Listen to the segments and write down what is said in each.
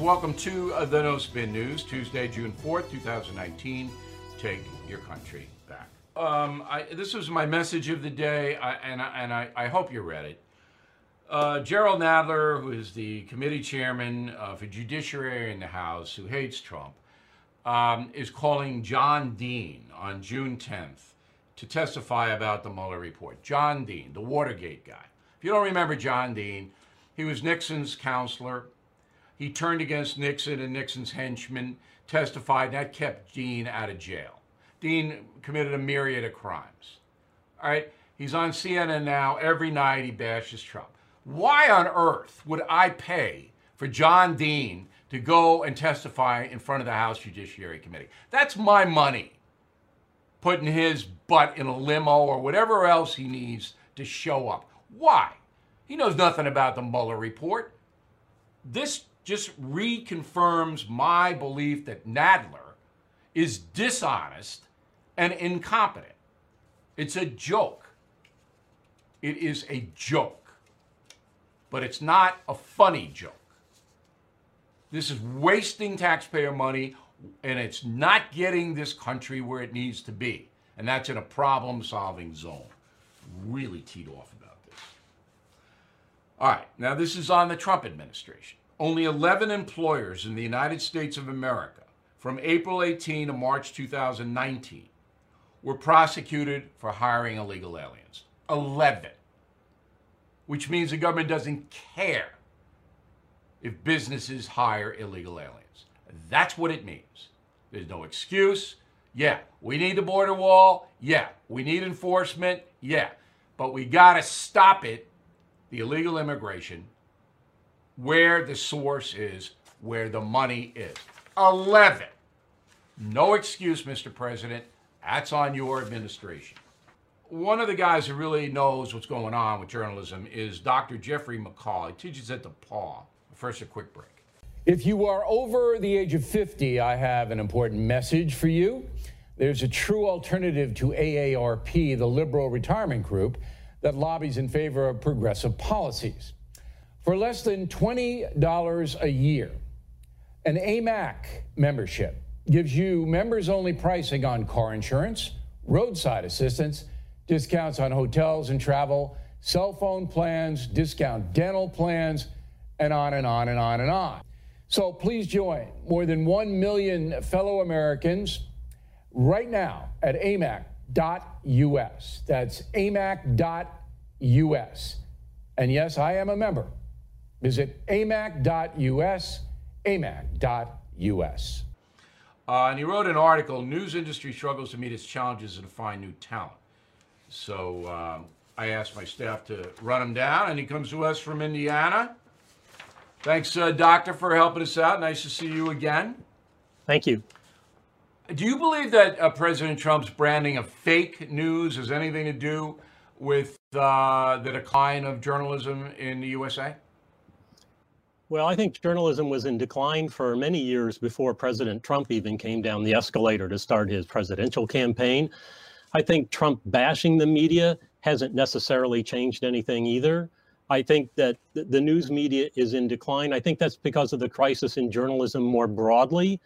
Welcome to uh, the No Spin News, Tuesday, June 4th, 2019. Take your country back. Um, I, this was my message of the day, I, and, I, and I, hope you read it. Uh, Jerrold Nadler, who is the committee chairman uh, for Judiciary in the House, who hates Trump, um, is calling John Dean on June 10th to testify about the Mueller report. John Dean, the Watergate guy. If you don't remember John Dean, he was Nixon's counselor he turned against Nixon and Nixon's henchmen testified, that kept Dean out of jail. Dean committed a myriad of crimes. All right, he's on CNN now. Every night he bashes Trump. Why on earth would I pay for John Dean to go and testify in front of the House Judiciary Committee? That's my money. Putting his butt in a limo or whatever else he needs to show up. Why? He knows nothing about the Mueller report. This just reconfirms my belief that Nadler is dishonest and incompetent. It's a joke. It is a joke. But it's not a funny joke. This is wasting taxpayer money and it's not getting this country where it needs to be. And that's in a problem solving zone. Really teed off about this. All right, now this is on the Trump administration only 11 employers in the United States of America from April 18 to March 2019 were prosecuted for hiring illegal aliens. 11. Which means the government doesn't care if businesses hire illegal aliens. That's what it means. There's no excuse. Yeah, we need the border wall. Yeah, we need enforcement. Yeah, but we got to stop it, the illegal immigration, where the source is, where the money is. 11. No excuse, Mr. President. That's on your administration. One of the guys who really knows what's going on with journalism is Dr. Jeffrey McCall. He teaches at DePaul. First, a quick break. If you are over the age of 50, I have an important message for you. There's a true alternative to AARP, the liberal retirement group that lobbies in favor of progressive policies. For less than $20 a year, an AMAC membership gives you members only pricing on car insurance, roadside assistance, discounts on hotels and travel, cell phone plans, discount dental plans, and on and on and on and on. So please join more than 1 million fellow Americans right now at amac.us. That's amac.us. And yes, I am a member. Visit amac.us, amac.us. Uh, and he wrote an article, News Industry Struggles to Meet Its Challenges and to Find New Talent. So um, I asked my staff to run him down, and he comes to us from Indiana. Thanks, uh, Doctor, for helping us out. Nice to see you again. Thank you. Do you believe that uh, President Trump's branding of fake news has anything to do with uh, the decline of journalism in the USA? Well, I think journalism was in decline for many years before President Trump even came down the escalator to start his presidential campaign. I think Trump bashing the media hasn't necessarily changed anything either. I think that the news media is in decline. I think that's because of the crisis in journalism more broadly.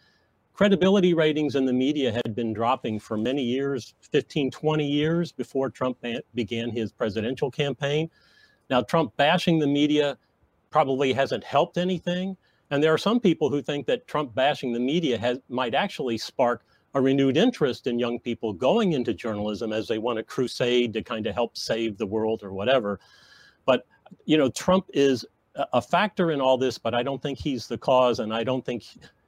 Credibility ratings in the media had been dropping for many years 15, 20 years before Trump began his presidential campaign. Now, Trump bashing the media probably hasn't helped anything. And there are some people who think that Trump bashing the media has might actually spark a renewed interest in young people going into journalism as they want to crusade to kind of help save the world or whatever. But you know, Trump is a factor in all this, but I don't think he's the cause, and I don't think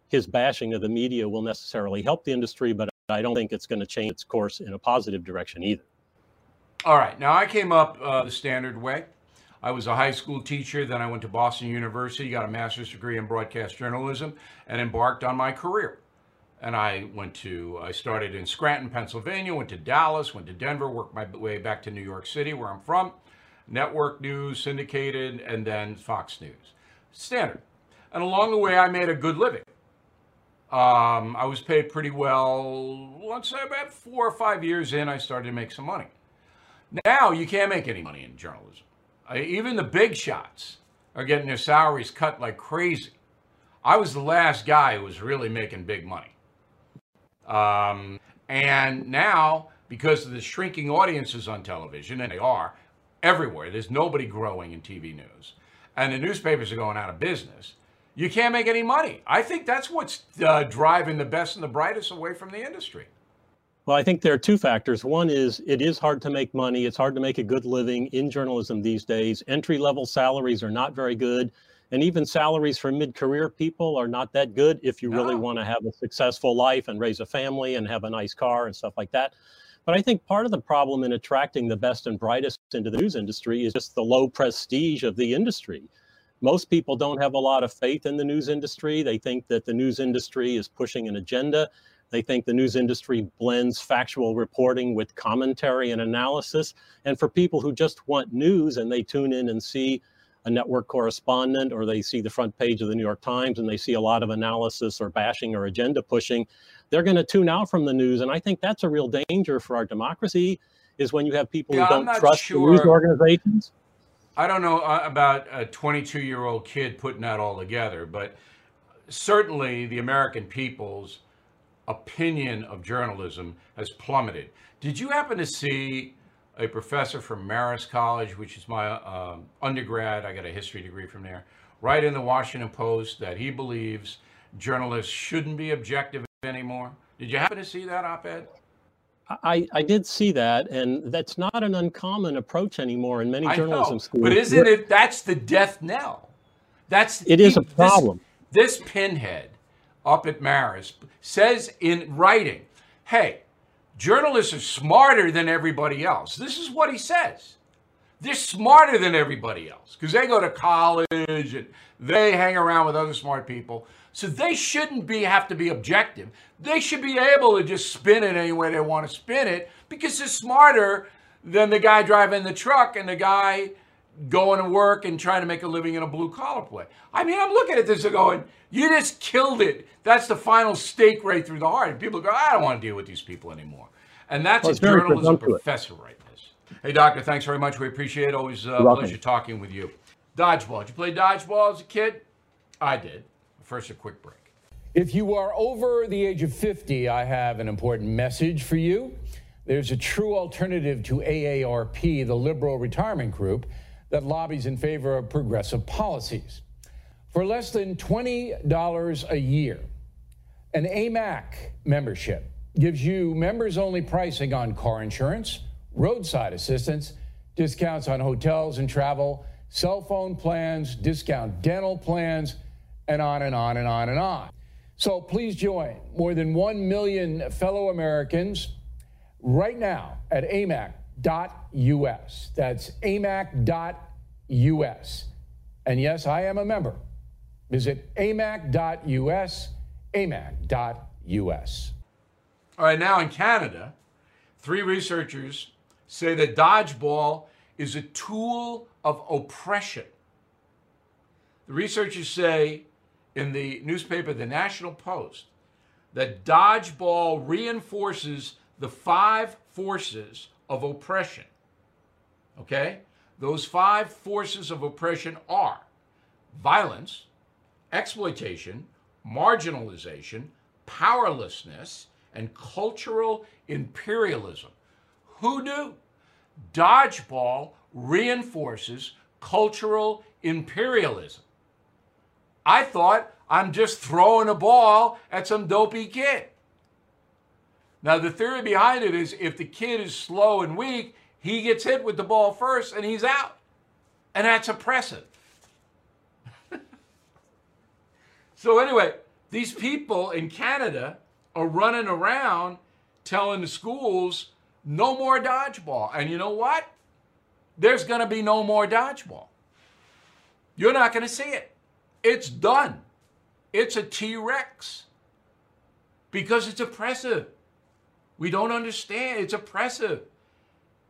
his bashing of the media will necessarily help the industry. But I don't think it's going to change its course in a positive direction either. All right, now I came up uh, the standard way. I was a high school teacher. Then I went to Boston University, got a master's degree in broadcast journalism, and embarked on my career. And I went to, I started in Scranton, Pennsylvania, went to Dallas, went to Denver, worked my way back to New York City, where I'm from. Network news, syndicated, and then Fox News. Standard. And along the way, I made a good living. Um, I was paid pretty well. Say about four or five years in, I started to make some money. Now you can't make any money in journalism. Even the big shots are getting their salaries cut like crazy. I was the last guy who was really making big money. Um, and now, because of the shrinking audiences on television, and they are everywhere, there's nobody growing in TV news, and the newspapers are going out of business. You can't make any money. I think that's what's uh, driving the best and the brightest away from the industry. Well, I think there are two factors. One is it is hard to make money. It's hard to make a good living in journalism these days. Entry level salaries are not very good. And even salaries for mid career people are not that good if you no. really oh. want to have a successful life and raise a family and have a nice car and stuff like that. But I think part of the problem in attracting the best and brightest into the news industry is just the low prestige of the industry. Most people don't have a lot of faith in the news industry. They think that the news industry is pushing an agenda they think the news industry blends factual reporting with commentary and analysis. And for people who just want news and they tune in and see a network correspondent or they see the front page of the New York Times and they see a lot of analysis or bashing or agenda pushing, they're going to tune out from the news. And I think that's a real danger for our democracy is when you have people yeah, who don't trust sure. news organizations. I don't know uh, about a 22 year old kid putting that all together, but certainly the American people's opinion of journalism has plummeted. Did you happen to see a professor from Marist College, which is my uh, undergrad, I got a history degree from there, write in the Washington Post that he believes journalists shouldn't be objective anymore? Did you happen to see that op ed? I, I did see that, and that's not an uncommon approach anymore in many journalism schools. But isn't it? That's the death knell. That's it is a problem. This, this pinhead up at Marist says in writing, hey, journalists are smarter than everybody else. This is what he says. They're smarter than everybody else because they go to college and they hang around with other smart people. So they shouldn't be have to be objective. They should be able to just spin it any way they want to spin it because they're smarter than the guy driving the truck and the guy going to work and trying to make a living in a blue collar play. I mean, I'm looking at this and going, you just killed it. That's the final stake right through the heart. And people go, I don't want to deal with these people anymore. And that's well, a journalism professor right this. Hey, doctor, thanks very much. We appreciate it. Always uh, a pleasure talking with you. Dodgeball. Did you play dodgeball as a kid? I did. First, a quick break. If you are over the age of 50, I have an important message for you. There's a true alternative to AARP, the liberal retirement group that lobbies in favor of progressive policies. For less than $20 a year, an AMAC membership gives you members only pricing on car insurance, roadside assistance, discounts on hotels and travel, cell phone plans, discount dental plans, and on and on and on and on. So please join more than 1 million fellow Americans right now at AMAC amac.us. That's amac.us. And yes, I am a member. Visit amac.us, amac.us. All right, now in Canada, three researchers say that dodgeball is a tool of oppression. The researchers say in the newspaper The National Post that dodgeball reinforces the five forces of oppression. Okay? Those five forces of oppression are violence, exploitation, marginalization, powerlessness, and cultural imperialism. Who knew? Dodgeball reinforces cultural imperialism. I thought I'm just throwing a ball at some dopey kid. Now, the theory behind it is if the kid is slow and weak, he gets hit with the ball first and he's out. And that's oppressive. so, anyway, these people in Canada are running around telling the schools no more dodgeball. And you know what? There's going to be no more dodgeball. You're not going to see it. It's done. It's a T Rex because it's oppressive. We don't understand. It's oppressive.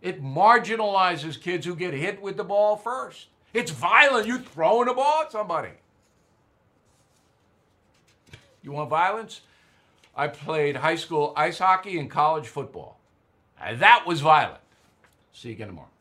It marginalizes kids who get hit with the ball first. It's violent. You throwing a ball at somebody. You want violence? I played high school ice hockey and college football. And that was violent. See you again tomorrow.